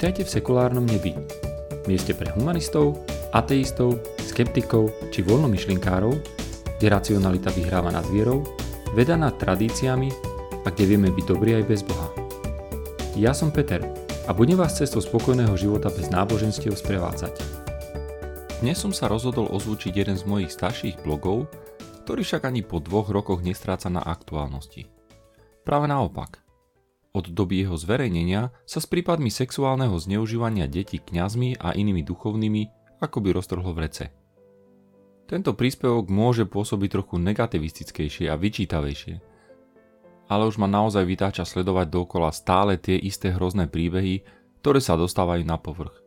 Vitajte v sekulárnom nebi. Mieste pre humanistov, ateistov, skeptikov či voľnomyšlinkárov, kde racionalita vyhráva nad vierou, veda nad tradíciami a kde vieme byť dobrí aj bez Boha. Ja som Peter a budem vás cestou spokojného života bez náboženstiev sprevádzať. Dnes som sa rozhodol ozvučiť jeden z mojich starších blogov, ktorý však ani po dvoch rokoch nestráca na aktuálnosti. Práve naopak – od doby jeho zverejnenia sa s prípadmi sexuálneho zneužívania detí kňazmi a inými duchovnými akoby roztrhlo v rece. Tento príspevok môže pôsobiť trochu negativistickejšie a vyčítavejšie, ale už ma naozaj vytáča sledovať dokola stále tie isté hrozné príbehy, ktoré sa dostávajú na povrch.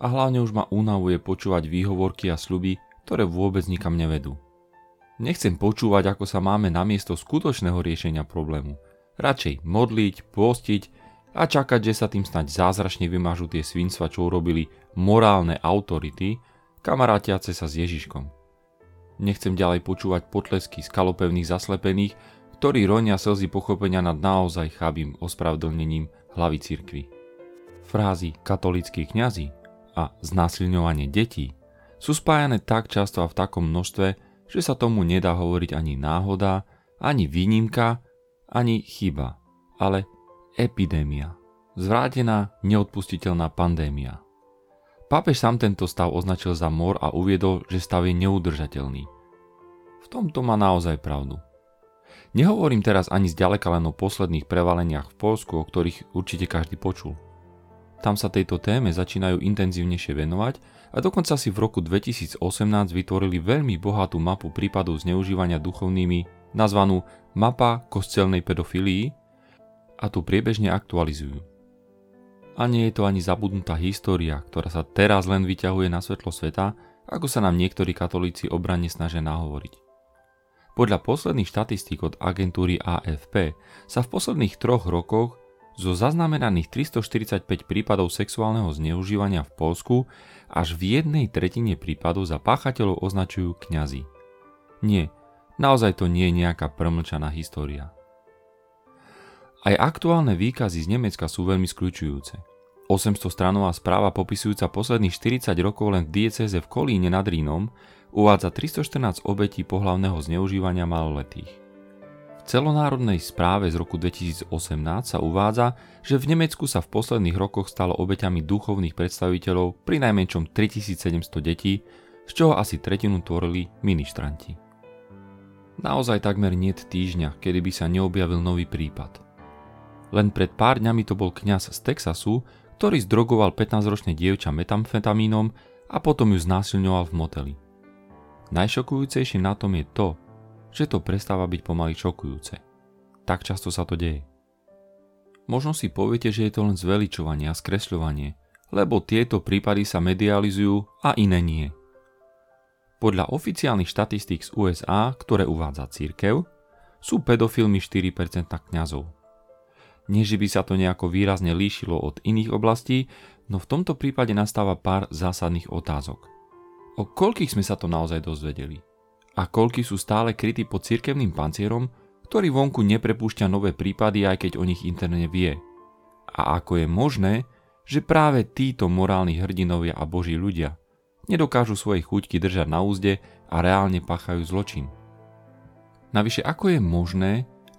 A hlavne už ma unavuje počúvať výhovorky a sľuby, ktoré vôbec nikam nevedú. Nechcem počúvať, ako sa máme namiesto skutočného riešenia problému – Radšej modliť, postiť a čakať, že sa tým snať zázračne vymažú tie svinstva, čo urobili morálne autority, kamarátiace sa s Ježiškom. Nechcem ďalej počúvať potlesky skalopevných zaslepených, ktorí ronia slzy pochopenia nad naozaj chabým ospravedlnením hlavy cirkvy. Frázy katolíckí kňazi a znásilňovanie detí sú spájane tak často a v takom množstve, že sa tomu nedá hovoriť ani náhoda, ani výnimka, ani chyba, ale epidémia. Zvrátená, neodpustiteľná pandémia. Pápež sám tento stav označil za mor a uviedol, že stav je neudržateľný. V tomto má naozaj pravdu. Nehovorím teraz ani zďaleka len o posledných prevaleniach v Polsku, o ktorých určite každý počul. Tam sa tejto téme začínajú intenzívnejšie venovať a dokonca si v roku 2018 vytvorili veľmi bohatú mapu prípadov zneužívania duchovnými nazvanú Mapa kostelnej pedofilii a tu priebežne aktualizujú. A nie je to ani zabudnutá história, ktorá sa teraz len vyťahuje na svetlo sveta, ako sa nám niektorí katolíci obranne snažia nahovoriť. Podľa posledných štatistík od agentúry AFP sa v posledných troch rokoch zo zaznamenaných 345 prípadov sexuálneho zneužívania v Polsku až v jednej tretine prípadov za páchateľov označujú kňazi. Nie, Naozaj to nie je nejaká promlčaná história. Aj aktuálne výkazy z Nemecka sú veľmi skľúčujúce. 800 stranová správa popisujúca posledných 40 rokov len v dieceze v Kolíne nad Rínom uvádza 314 obetí pohlavného zneužívania maloletých. V celonárodnej správe z roku 2018 sa uvádza, že v Nemecku sa v posledných rokoch stalo obeťami duchovných predstaviteľov pri najmenšom 3700 detí, z čoho asi tretinu tvorili ministranti. Naozaj takmer niet týždňa, kedy by sa neobjavil nový prípad. Len pred pár dňami to bol kňaz z Texasu, ktorý zdrogoval 15-ročné dievča metamfetamínom a potom ju znásilňoval v moteli. Najšokujúcejšie na tom je to, že to prestáva byť pomaly šokujúce. Tak často sa to deje. Možno si poviete, že je to len zveličovanie a skresľovanie, lebo tieto prípady sa medializujú a iné nie. Podľa oficiálnych štatistík z USA, ktoré uvádza církev, sú pedofilmi 4% kňazov. Nie, že by sa to nejako výrazne líšilo od iných oblastí, no v tomto prípade nastáva pár zásadných otázok. O koľkých sme sa to naozaj dozvedeli? A koľky sú stále krytí pod cirkevným pancierom, ktorý vonku neprepúšťa nové prípady, aj keď o nich interne vie? A ako je možné, že práve títo morálni hrdinovia a boží ľudia nedokážu svoje chuťky držať na úzde a reálne páchajú zločin. Navyše ako je možné,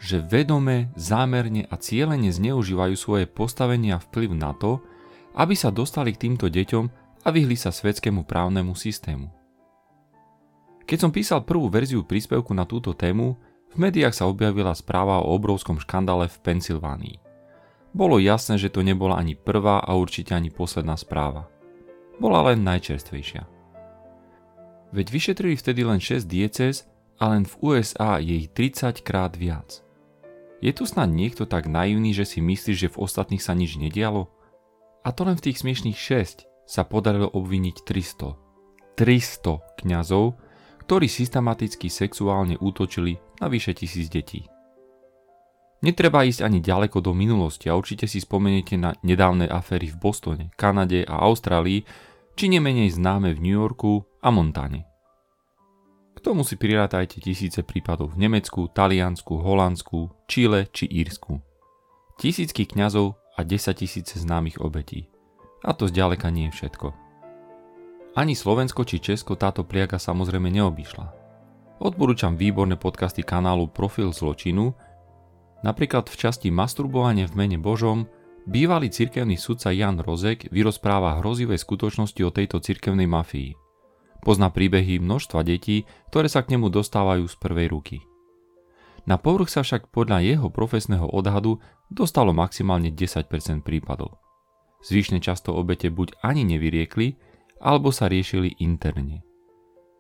že vedome, zámerne a cieľene zneužívajú svoje postavenie a vplyv na to, aby sa dostali k týmto deťom a vyhli sa svetskému právnemu systému. Keď som písal prvú verziu príspevku na túto tému, v médiách sa objavila správa o obrovskom škandále v Pensylvánii. Bolo jasné, že to nebola ani prvá a určite ani posledná správa bola len najčerstvejšia. Veď vyšetrili vtedy len 6 diecez a len v USA je ich 30 krát viac. Je tu snad niekto tak naivný, že si myslí, že v ostatných sa nič nedialo? A to len v tých smiešných 6 sa podarilo obviniť 300. 300 kňazov, ktorí systematicky sexuálne útočili na vyše tisíc detí. Netreba ísť ani ďaleko do minulosti a určite si spomeniete na nedávne aféry v Bostone, Kanade a Austrálii, či nemenej známe v New Yorku a Montane. K tomu si prirátajte tisíce prípadov v Nemecku, Taliansku, Holandsku, Čile či Írsku. Tisícky kňazov a 10 tisíce známych obetí. A to zďaleka nie je všetko. Ani Slovensko či Česko táto pliaga samozrejme neobyšla. Odporúčam výborné podcasty kanálu Profil zločinu, napríklad v časti Masturbovanie v mene Božom bývalý cirkevný sudca Jan Rozek vyrozpráva hrozivé skutočnosti o tejto cirkevnej mafii. Pozná príbehy množstva detí, ktoré sa k nemu dostávajú z prvej ruky. Na povrch sa však podľa jeho profesného odhadu dostalo maximálne 10% prípadov. Zvyšne často obete buď ani nevyriekli, alebo sa riešili interne.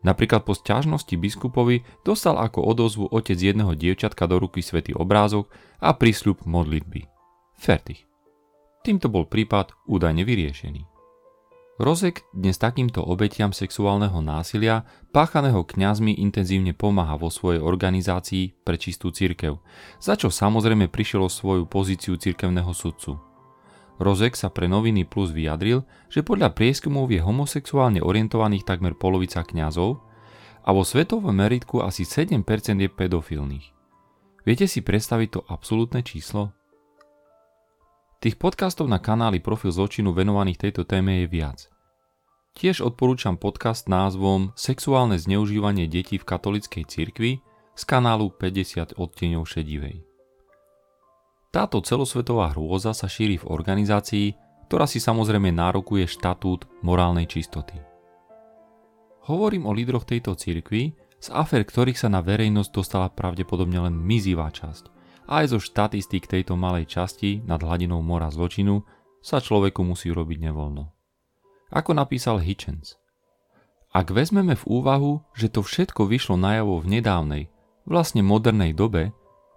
Napríklad po sťažnosti biskupovi dostal ako odozvu otec jedného dievčatka do ruky svätý obrázok a prísľub modlitby. Fertig. Týmto bol prípad údajne vyriešený. Rozek dnes takýmto obetiam sexuálneho násilia páchaného kňazmi intenzívne pomáha vo svojej organizácii pre čistú cirkev, za čo samozrejme prišiel o svoju pozíciu cirkevného sudcu. Rozek sa pre noviny Plus vyjadril, že podľa prieskumov je homosexuálne orientovaných takmer polovica kňazov a vo svetovom meritku asi 7% je pedofilných. Viete si predstaviť to absolútne číslo? Tých podcastov na kanáli Profil zločinu venovaných tejto téme je viac. Tiež odporúčam podcast názvom Sexuálne zneužívanie detí v katolickej cirkvi z kanálu 50 odtieňov šedivej. Táto celosvetová hrôza sa šíri v organizácii, ktorá si samozrejme nárokuje štatút morálnej čistoty. Hovorím o lídroch tejto cirkvi, z afer ktorých sa na verejnosť dostala pravdepodobne len mizivá časť aj zo štatistík tejto malej časti nad hladinou mora zločinu sa človeku musí robiť nevoľno. Ako napísal Hitchens. Ak vezmeme v úvahu, že to všetko vyšlo najavo v nedávnej, vlastne modernej dobe,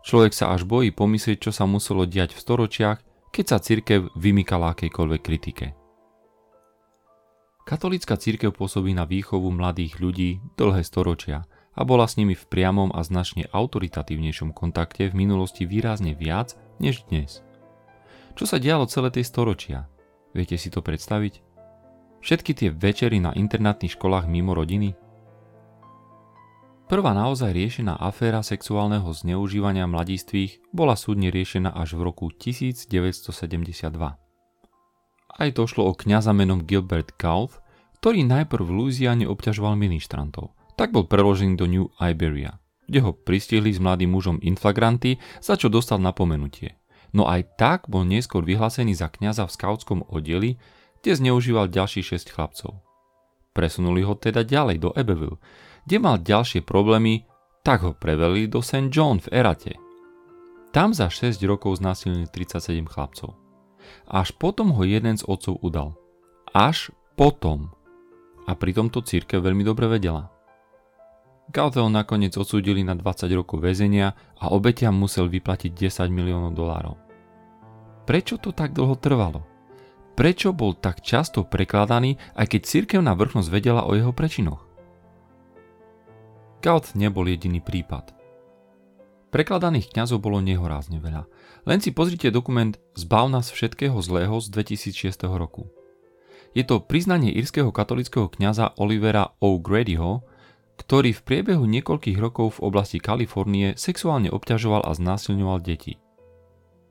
človek sa až bojí pomyslieť, čo sa muselo diať v storočiach, keď sa cirkev vymykala akejkoľvek kritike. Katolícka cirkev pôsobí na výchovu mladých ľudí dlhé storočia – a bola s nimi v priamom a značne autoritatívnejšom kontakte v minulosti výrazne viac než dnes. Čo sa dialo celé tie storočia? Viete si to predstaviť? Všetky tie večery na internátnych školách mimo rodiny? Prvá naozaj riešená aféra sexuálneho zneužívania mladistvých bola súdne riešená až v roku 1972. Aj to šlo o kňaza menom Gilbert Gulf, ktorý najprv v Louisiane obťažoval ministrantov tak bol preložený do New Iberia, kde ho pristihli s mladým mužom inflagranty, za čo dostal napomenutie. No aj tak bol neskôr vyhlásený za kňaza v skautskom oddeli, kde zneužíval ďalších 6 chlapcov. Presunuli ho teda ďalej do Abbeville, kde mal ďalšie problémy, tak ho prevelili do St. John v Erate. Tam za 6 rokov znásilnili 37 chlapcov. Až potom ho jeden z otcov udal. Až potom. A pritom to církev veľmi dobre vedela. Galteo nakoniec odsúdili na 20 rokov väzenia a obetiam musel vyplatiť 10 miliónov dolárov. Prečo to tak dlho trvalo? Prečo bol tak často prekladaný, aj keď cirkevná vrchnosť vedela o jeho prečinoch? Galt nebol jediný prípad. Prekladaných kňazov bolo nehorázne veľa. Len si pozrite dokument Zbav nás všetkého zlého z 2006 roku. Je to priznanie írskeho katolického kňaza Olivera O'Gradyho, ktorý v priebehu niekoľkých rokov v oblasti Kalifornie sexuálne obťažoval a znásilňoval deti.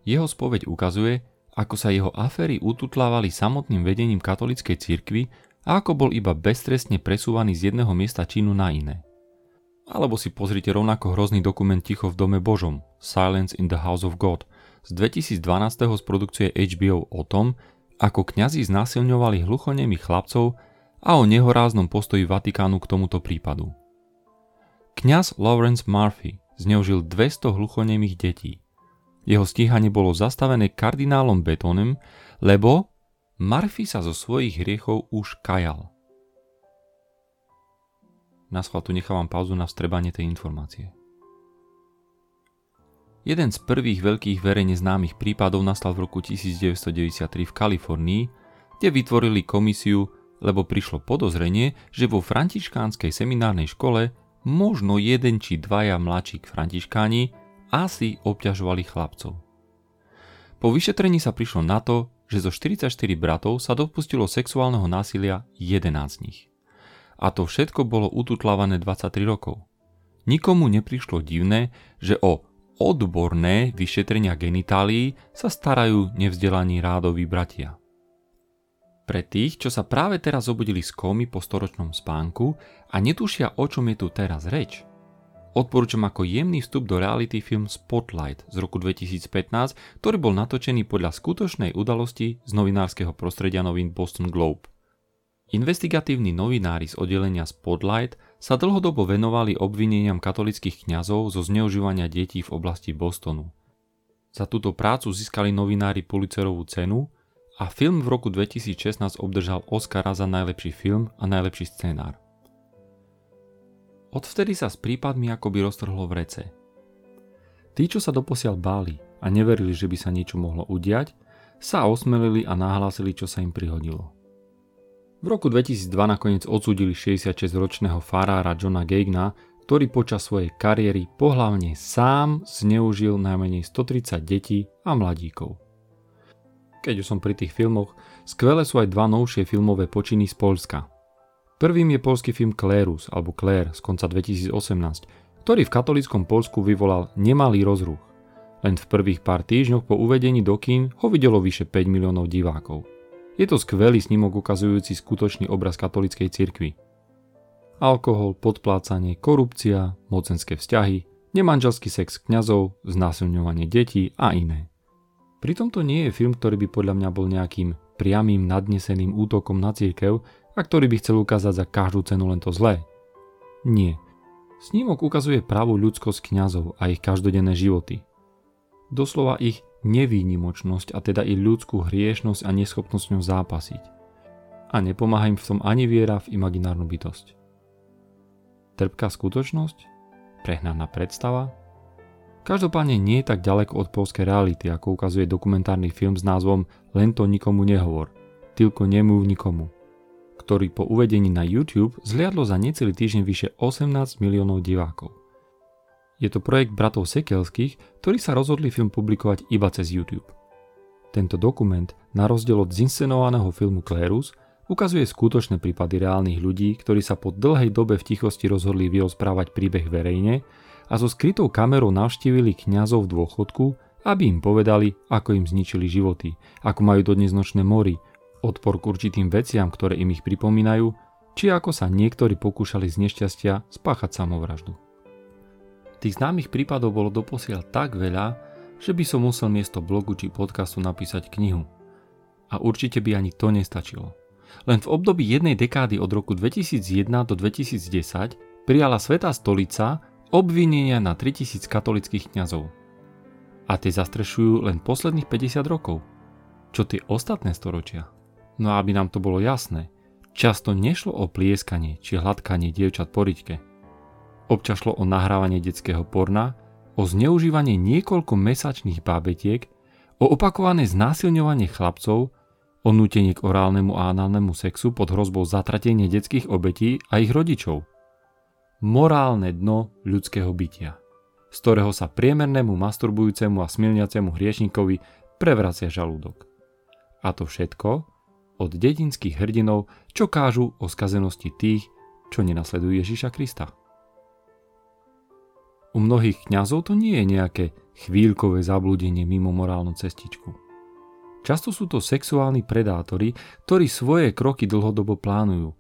Jeho spoveď ukazuje, ako sa jeho aféry ututlávali samotným vedením katolíckej cirkvy a ako bol iba beztrestne presúvaný z jedného miesta činu na iné. Alebo si pozrite rovnako hrozný dokument Ticho v dome Božom, Silence in the House of God, z 2012. z produkcie HBO o tom, ako kňazi znásilňovali hluchonemých chlapcov a o nehoráznom postoji Vatikánu k tomuto prípadu. Kňaz Lawrence Murphy zneužil 200 hluchonemých detí. Jeho stíhanie bolo zastavené kardinálom Betonem, lebo Murphy sa zo svojich hriechov už kajal. Na schvál tu nechávam pauzu na vstrebanie tej informácie. Jeden z prvých veľkých verejne známych prípadov nastal v roku 1993 v Kalifornii, kde vytvorili komisiu lebo prišlo podozrenie, že vo františkánskej seminárnej škole možno jeden či dvaja mladší františkáni asi obťažovali chlapcov. Po vyšetrení sa prišlo na to, že zo 44 bratov sa dopustilo sexuálneho násilia 11 z nich. A to všetko bolo ututlávané 23 rokov. Nikomu neprišlo divné, že o odborné vyšetrenia genitálií sa starajú nevzdelaní rádoví bratia. Pre tých, čo sa práve teraz zobudili z kómy po storočnom spánku a netušia, o čom je tu teraz reč, odporúčam ako jemný vstup do reality film Spotlight z roku 2015, ktorý bol natočený podľa skutočnej udalosti z novinárskeho prostredia novín Boston Globe. Investigatívni novinári z oddelenia Spotlight sa dlhodobo venovali obvineniam katolických kňazov zo zneužívania detí v oblasti Bostonu. Za túto prácu získali novinári Pulitzerovú cenu a film v roku 2016 obdržal Oscara za najlepší film a najlepší scénár. Odvtedy sa s prípadmi akoby roztrhlo v rece. Tí, čo sa doposiaľ báli a neverili, že by sa niečo mohlo udiať, sa osmelili a nahlásili, čo sa im prihodilo. V roku 2002 nakoniec odsúdili 66-ročného farára Johna Gagna, ktorý počas svojej kariéry pohlavne sám zneužil najmenej 130 detí a mladíkov keď už som pri tých filmoch, skvelé sú aj dva novšie filmové počiny z Polska. Prvým je polský film Klérus alebo Claire z konca 2018, ktorý v katolickom Polsku vyvolal nemalý rozruch. Len v prvých pár týždňoch po uvedení do kín ho videlo vyše 5 miliónov divákov. Je to skvelý snímok ukazujúci skutočný obraz katolíckej cirkvi. Alkohol, podplácanie, korupcia, mocenské vzťahy, nemanželský sex kňazov, znásilňovanie detí a iné. Pritom to nie je film, ktorý by podľa mňa bol nejakým priamým nadneseným útokom na církev a ktorý by chcel ukázať za každú cenu len to zlé. Nie. Snímok ukazuje pravú ľudskosť kňazov a ich každodenné životy. Doslova ich nevýnimočnosť a teda i ľudskú hriešnosť a neschopnosť ňou zápasiť. A nepomáha im v tom ani viera v imaginárnu bytosť. Trpká skutočnosť? Prehnaná predstava? Každopádne nie je tak ďaleko od polskej reality, ako ukazuje dokumentárny film s názvom Len to nikomu nehovor, Tylko nemluv nikomu, ktorý po uvedení na YouTube zliadlo za necelý týždeň vyše 18 miliónov divákov. Je to projekt bratov Sekelských, ktorí sa rozhodli film publikovať iba cez YouTube. Tento dokument, na rozdiel od zinscenovaného filmu Klerus, ukazuje skutočné prípady reálnych ľudí, ktorí sa po dlhej dobe v tichosti rozhodli vyrozprávať príbeh verejne a so skrytou kamerou navštívili kňazov v dôchodku, aby im povedali, ako im zničili životy, ako majú dodnes nočné mori, odpor k určitým veciam, ktoré im ich pripomínajú, či ako sa niektorí pokúšali z nešťastia spáchať samovraždu. Tých známych prípadov bolo doposiaľ tak veľa, že by som musel miesto blogu či podcastu napísať knihu. A určite by ani to nestačilo. Len v období jednej dekády od roku 2001 do 2010 prijala Svetá stolica obvinenia na 3000 katolických kňazov. A tie zastrešujú len posledných 50 rokov. Čo tie ostatné storočia? No aby nám to bolo jasné, často nešlo o plieskanie či hladkanie dievčat po riťke. Občas šlo o nahrávanie detského porna, o zneužívanie niekoľko mesačných bábetiek, o opakované znásilňovanie chlapcov, o nutenie k orálnemu a análnemu sexu pod hrozbou zatratenia detských obetí a ich rodičov – morálne dno ľudského bytia, z ktorého sa priemernému masturbujúcemu a smilniacemu hriešnikovi prevracia žalúdok. A to všetko od dedinských hrdinov, čo kážu o skazenosti tých, čo nenasledujú Ježiša Krista. U mnohých kňazov to nie je nejaké chvíľkové zablúdenie mimo morálnu cestičku. Často sú to sexuálni predátori, ktorí svoje kroky dlhodobo plánujú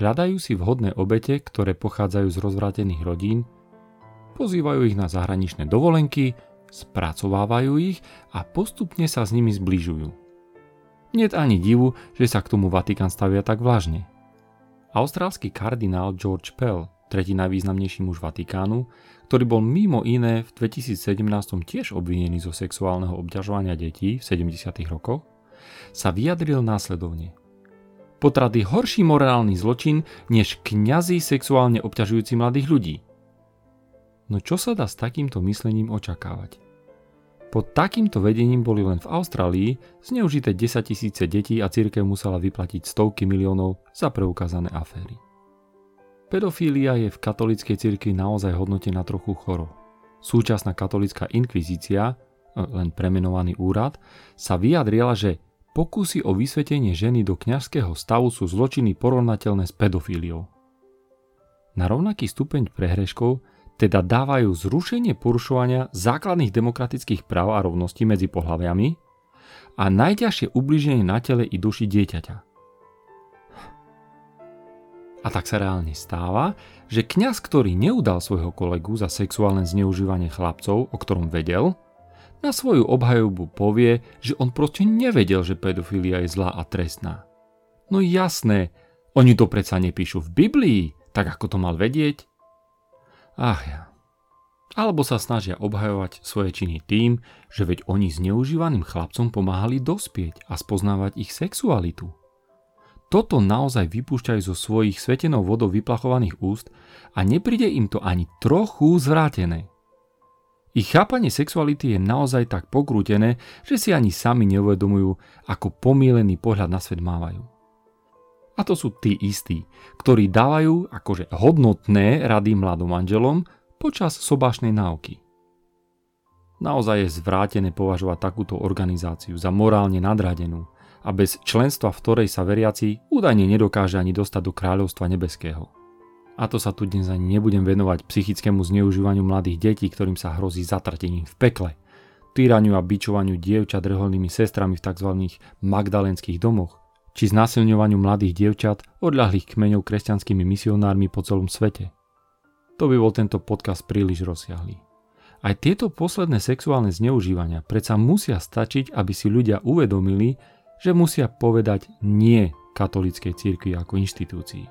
Hľadajú si vhodné obete, ktoré pochádzajú z rozvrátených rodín, pozývajú ich na zahraničné dovolenky, spracovávajú ich a postupne sa s nimi zbližujú. Niet ani divu, že sa k tomu Vatikán stavia tak vážne. Austrálsky kardinál George Pell, tretí najvýznamnejší muž Vatikánu, ktorý bol mimo iné v 2017 tiež obvinený zo sexuálneho obťažovania detí v 70. rokoch, sa vyjadril následovne. Potrat horší morálny zločin, než kňazi sexuálne obťažujúci mladých ľudí. No čo sa dá s takýmto myslením očakávať? Pod takýmto vedením boli len v Austrálii zneužité 10 tisíce detí a církev musela vyplatiť stovky miliónov za preukázané aféry. Pedofília je v katolíckej cirkvi naozaj hodnotená trochu choro. Súčasná katolická inkvizícia, len premenovaný úrad, sa vyjadrila, že Pokusy o vysvetenie ženy do kňažského stavu sú zločiny porovnateľné s pedofíliou. Na rovnaký stupeň prehreškov teda dávajú zrušenie porušovania základných demokratických práv a rovností medzi pohľaviami a najťažšie ubliženie na tele i duši dieťaťa. A tak sa reálne stáva, že kňaz, ktorý neudal svojho kolegu za sexuálne zneužívanie chlapcov, o ktorom vedel, na svoju obhajobu povie, že on proste nevedel, že pedofilia je zlá a trestná. No jasné, oni to predsa nepíšu v Biblii, tak ako to mal vedieť. Ach ja. Alebo sa snažia obhajovať svoje činy tým, že veď oni zneužívaným chlapcom pomáhali dospieť a spoznávať ich sexualitu. Toto naozaj vypúšťajú zo svojich svetenou vodou vyplachovaných úst a nepríde im to ani trochu zvrátené. Ich chápanie sexuality je naozaj tak pokrútené, že si ani sami neuvedomujú, ako pomílený pohľad na svet mávajú. A to sú tí istí, ktorí dávajú akože hodnotné rady mladým manželom počas sobášnej náuky. Naozaj je zvrátené považovať takúto organizáciu za morálne nadradenú a bez členstva v ktorej sa veriaci údajne nedokáže ani dostať do kráľovstva nebeského. A to sa tu dnes ani nebudem venovať psychickému zneužívaniu mladých detí, ktorým sa hrozí zatratením v pekle, týraniu a bičovaniu dievčat reholnými sestrami v tzv. magdalenských domoch, či znásilňovaniu mladých dievčat odľahlých kmeňov kresťanskými misionármi po celom svete. To by bol tento podcast príliš rozsiahlý. Aj tieto posledné sexuálne zneužívania predsa musia stačiť, aby si ľudia uvedomili, že musia povedať nie katolíckej cirkvi ako inštitúcii.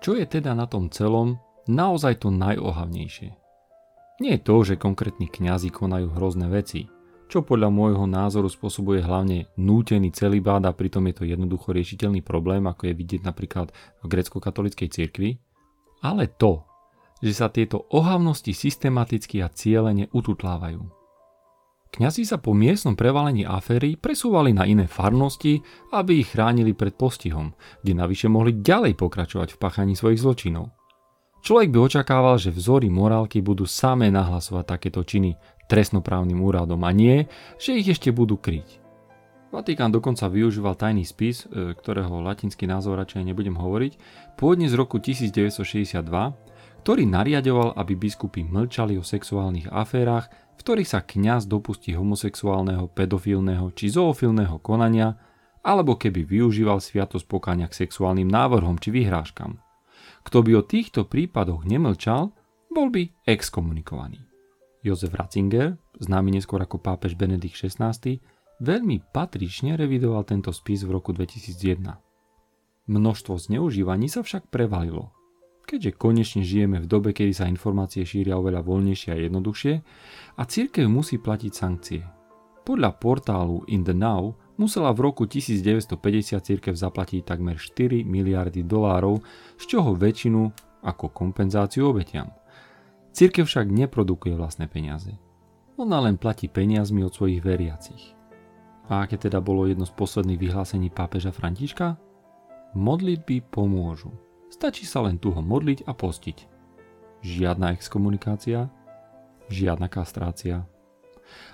Čo je teda na tom celom naozaj to najohavnejšie? Nie je to, že konkrétni kňazi konajú hrozné veci, čo podľa môjho názoru spôsobuje hlavne nútený celibát a pritom je to jednoducho riešiteľný problém, ako je vidieť napríklad v grecko-katolíckej cirkvi, ale to, že sa tieto ohavnosti systematicky a cieľene ututlávajú. Kňazi sa po miestnom prevalení aféry presúvali na iné farnosti, aby ich chránili pred postihom, kde navyše mohli ďalej pokračovať v páchaní svojich zločinov. Človek by očakával, že vzory morálky budú samé nahlasovať takéto činy trestnoprávnym úradom a nie, že ich ešte budú kryť. Vatikán dokonca využíval tajný spis, e, ktorého latinský názov radšej nebudem hovoriť, pôvodne z roku 1962, ktorý nariadoval, aby biskupy mlčali o sexuálnych aférach v ktorých sa kňaz dopustí homosexuálneho, pedofilného či zoofilného konania, alebo keby využíval sviatosť pokáňa k sexuálnym návrhom či vyhrážkam. Kto by o týchto prípadoch nemlčal, bol by exkomunikovaný. Jozef Ratzinger, známy neskôr ako pápež Benedikt XVI, veľmi patrične revidoval tento spis v roku 2001. Množstvo zneužívaní sa však prevalilo keďže konečne žijeme v dobe, kedy sa informácie šíria oveľa voľnejšie a jednoduchšie a církev musí platiť sankcie. Podľa portálu In the Now musela v roku 1950 církev zaplatiť takmer 4 miliardy dolárov, z čoho väčšinu ako kompenzáciu obetiam. Církev však neprodukuje vlastné peniaze. Ona len platí peniazmi od svojich veriacich. A aké teda bolo jedno z posledných vyhlásení pápeža Františka? Modlitby pomôžu. Stačí sa len tuho modliť a postiť. Žiadna exkomunikácia, žiadna kastrácia.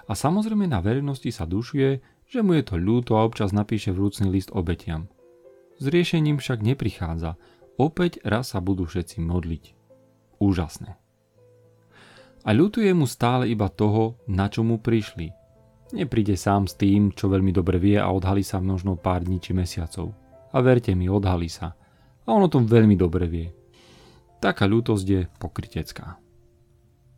A samozrejme na verejnosti sa dušuje, že mu je to ľúto a občas napíše vrúcný list obetiam. S riešením však neprichádza. Opäť raz sa budú všetci modliť. Úžasné. A ľutuje mu stále iba toho, na čo mu prišli. Nepríde sám s tým, čo veľmi dobre vie a odhalí sa množno pár dní či mesiacov. A verte mi, odhalí sa – a on o tom veľmi dobre vie. Taká ľútosť je pokritecká.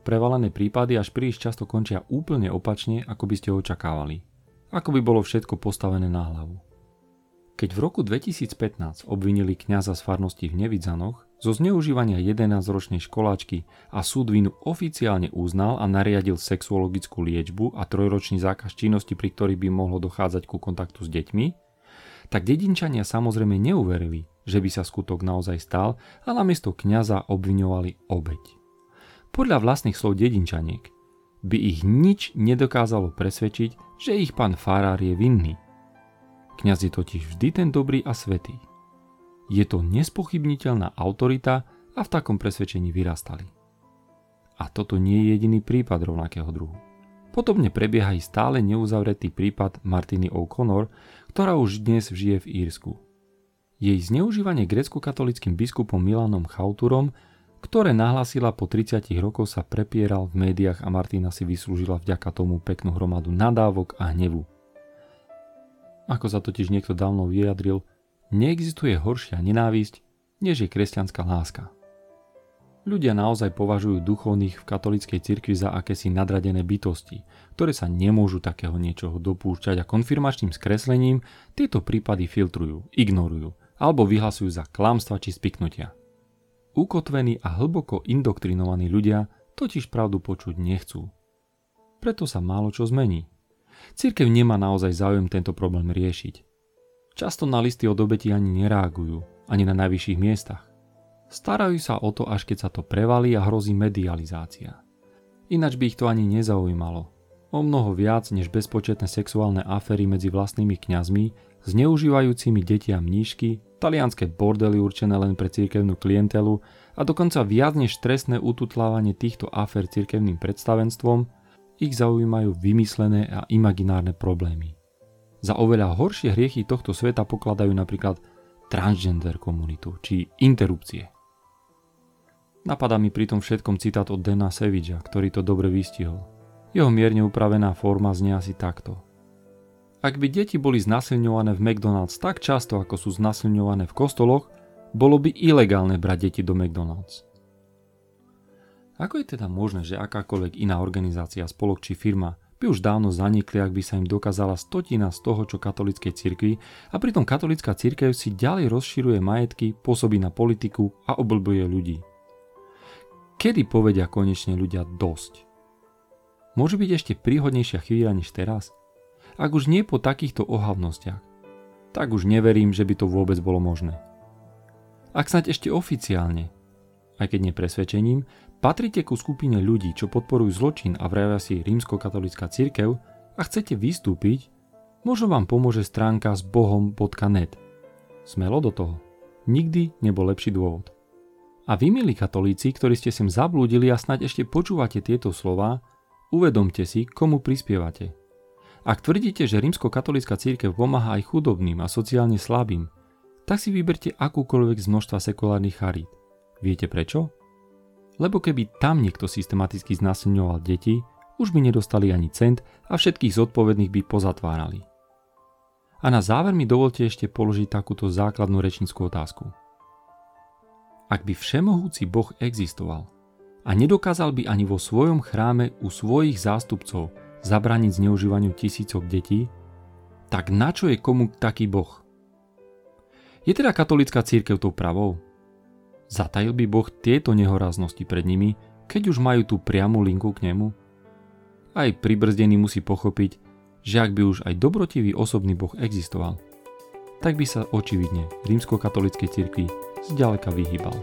Prevalené prípady až príliš často končia úplne opačne, ako by ste očakávali. Ako by bolo všetko postavené na hlavu. Keď v roku 2015 obvinili kňaza z farnosti v Nevidzanoch zo zneužívania 11-ročnej školáčky a súd vinu oficiálne uznal a nariadil sexuologickú liečbu a trojročný zákaz činnosti, pri ktorých by mohlo dochádzať ku kontaktu s deťmi, tak dedinčania samozrejme neuverili, že by sa skutok naozaj stal a namiesto kňaza obviňovali obeď. Podľa vlastných slov dedinčaniek by ich nič nedokázalo presvedčiť, že ich pán farár je vinný. Kňaz je totiž vždy ten dobrý a svetý. Je to nespochybniteľná autorita a v takom presvedčení vyrastali. A toto nie je jediný prípad rovnakého druhu. Podobne prebieha i stále neuzavretý prípad Martiny O'Connor, ktorá už dnes žije v Írsku. Jej zneužívanie grecko-katolickým biskupom Milanom Chauturom, ktoré nahlásila po 30 rokoch sa prepieral v médiách a Martina si vyslúžila vďaka tomu peknú hromadu nadávok a hnevu. Ako sa totiž niekto dávno vyjadril, neexistuje horšia nenávisť, než je kresťanská láska. Ľudia naozaj považujú duchovných v katolíckej cirkvi za akési nadradené bytosti, ktoré sa nemôžu takého niečoho dopúšťať a konfirmačným skreslením tieto prípady filtrujú, ignorujú alebo vyhlasujú za klamstva či spiknutia. Ukotvení a hlboko indoktrinovaní ľudia totiž pravdu počuť nechcú. Preto sa málo čo zmení. Cirkev nemá naozaj záujem tento problém riešiť. Často na listy od obeti ani nereagujú, ani na najvyšších miestach. Starajú sa o to, až keď sa to prevalí a hrozí medializácia. Ináč by ich to ani nezaujímalo. O mnoho viac než bezpočetné sexuálne aféry medzi vlastnými kňazmi, zneužívajúcimi deti a mníšky, talianské bordely určené len pre cirkevnú klientelu a dokonca viac než trestné ututlávanie týchto afér cirkevným predstavenstvom, ich zaujímajú vymyslené a imaginárne problémy. Za oveľa horšie hriechy tohto sveta pokladajú napríklad transgender komunitu či interrupcie. Napadá mi pri tom všetkom citát od Dana Sevilla, ktorý to dobre vystihol. Jeho mierne upravená forma znie asi takto. Ak by deti boli znasilňované v McDonald's tak často, ako sú znasilňované v kostoloch, bolo by ilegálne brať deti do McDonald's. Ako je teda možné, že akákoľvek iná organizácia, spolok či firma by už dávno zanikli, ak by sa im dokázala stotina z toho, čo katolíckej cirkvi a pritom katolická cirkev si ďalej rozširuje majetky, pôsobí na politiku a oblbuje ľudí. Kedy povedia konečne ľudia dosť? Môže byť ešte príhodnejšia chvíľa než teraz? Ak už nie po takýchto ohavnostiach, tak už neverím, že by to vôbec bolo možné. Ak snáď ešte oficiálne, aj keď nepresvedčením, patrite ku skupine ľudí, čo podporujú zločin a vravia si rímskokatolická cirkev a chcete vystúpiť, možno vám pomôže stránka s bohom.net. Smelo do toho. Nikdy nebol lepší dôvod. A vy, milí katolíci, ktorí ste sem zablúdili a snáď ešte počúvate tieto slova, uvedomte si, komu prispievate. Ak tvrdíte, že rímsko-katolícka církev pomáha aj chudobným a sociálne slabým, tak si vyberte akúkoľvek z množstva sekulárnych charít. Viete prečo? Lebo keby tam niekto systematicky znasilňoval deti, už by nedostali ani cent a všetkých zodpovedných by pozatvárali. A na záver mi dovolte ešte položiť takúto základnú rečnickú otázku. Ak by všemohúci Boh existoval a nedokázal by ani vo svojom chráme u svojich zástupcov zabrániť zneužívaniu tisícok detí, tak na čo je komu taký Boh? Je teda katolická církev tou pravou? Zatajil by Boh tieto nehoráznosti pred nimi, keď už majú tú priamu linku k nemu? Aj pribrzdený musí pochopiť, že ak by už aj dobrotivý osobný Boh existoval, tak by sa očividne rímskokatolíckej cirkvi zďaleka vyhýbal.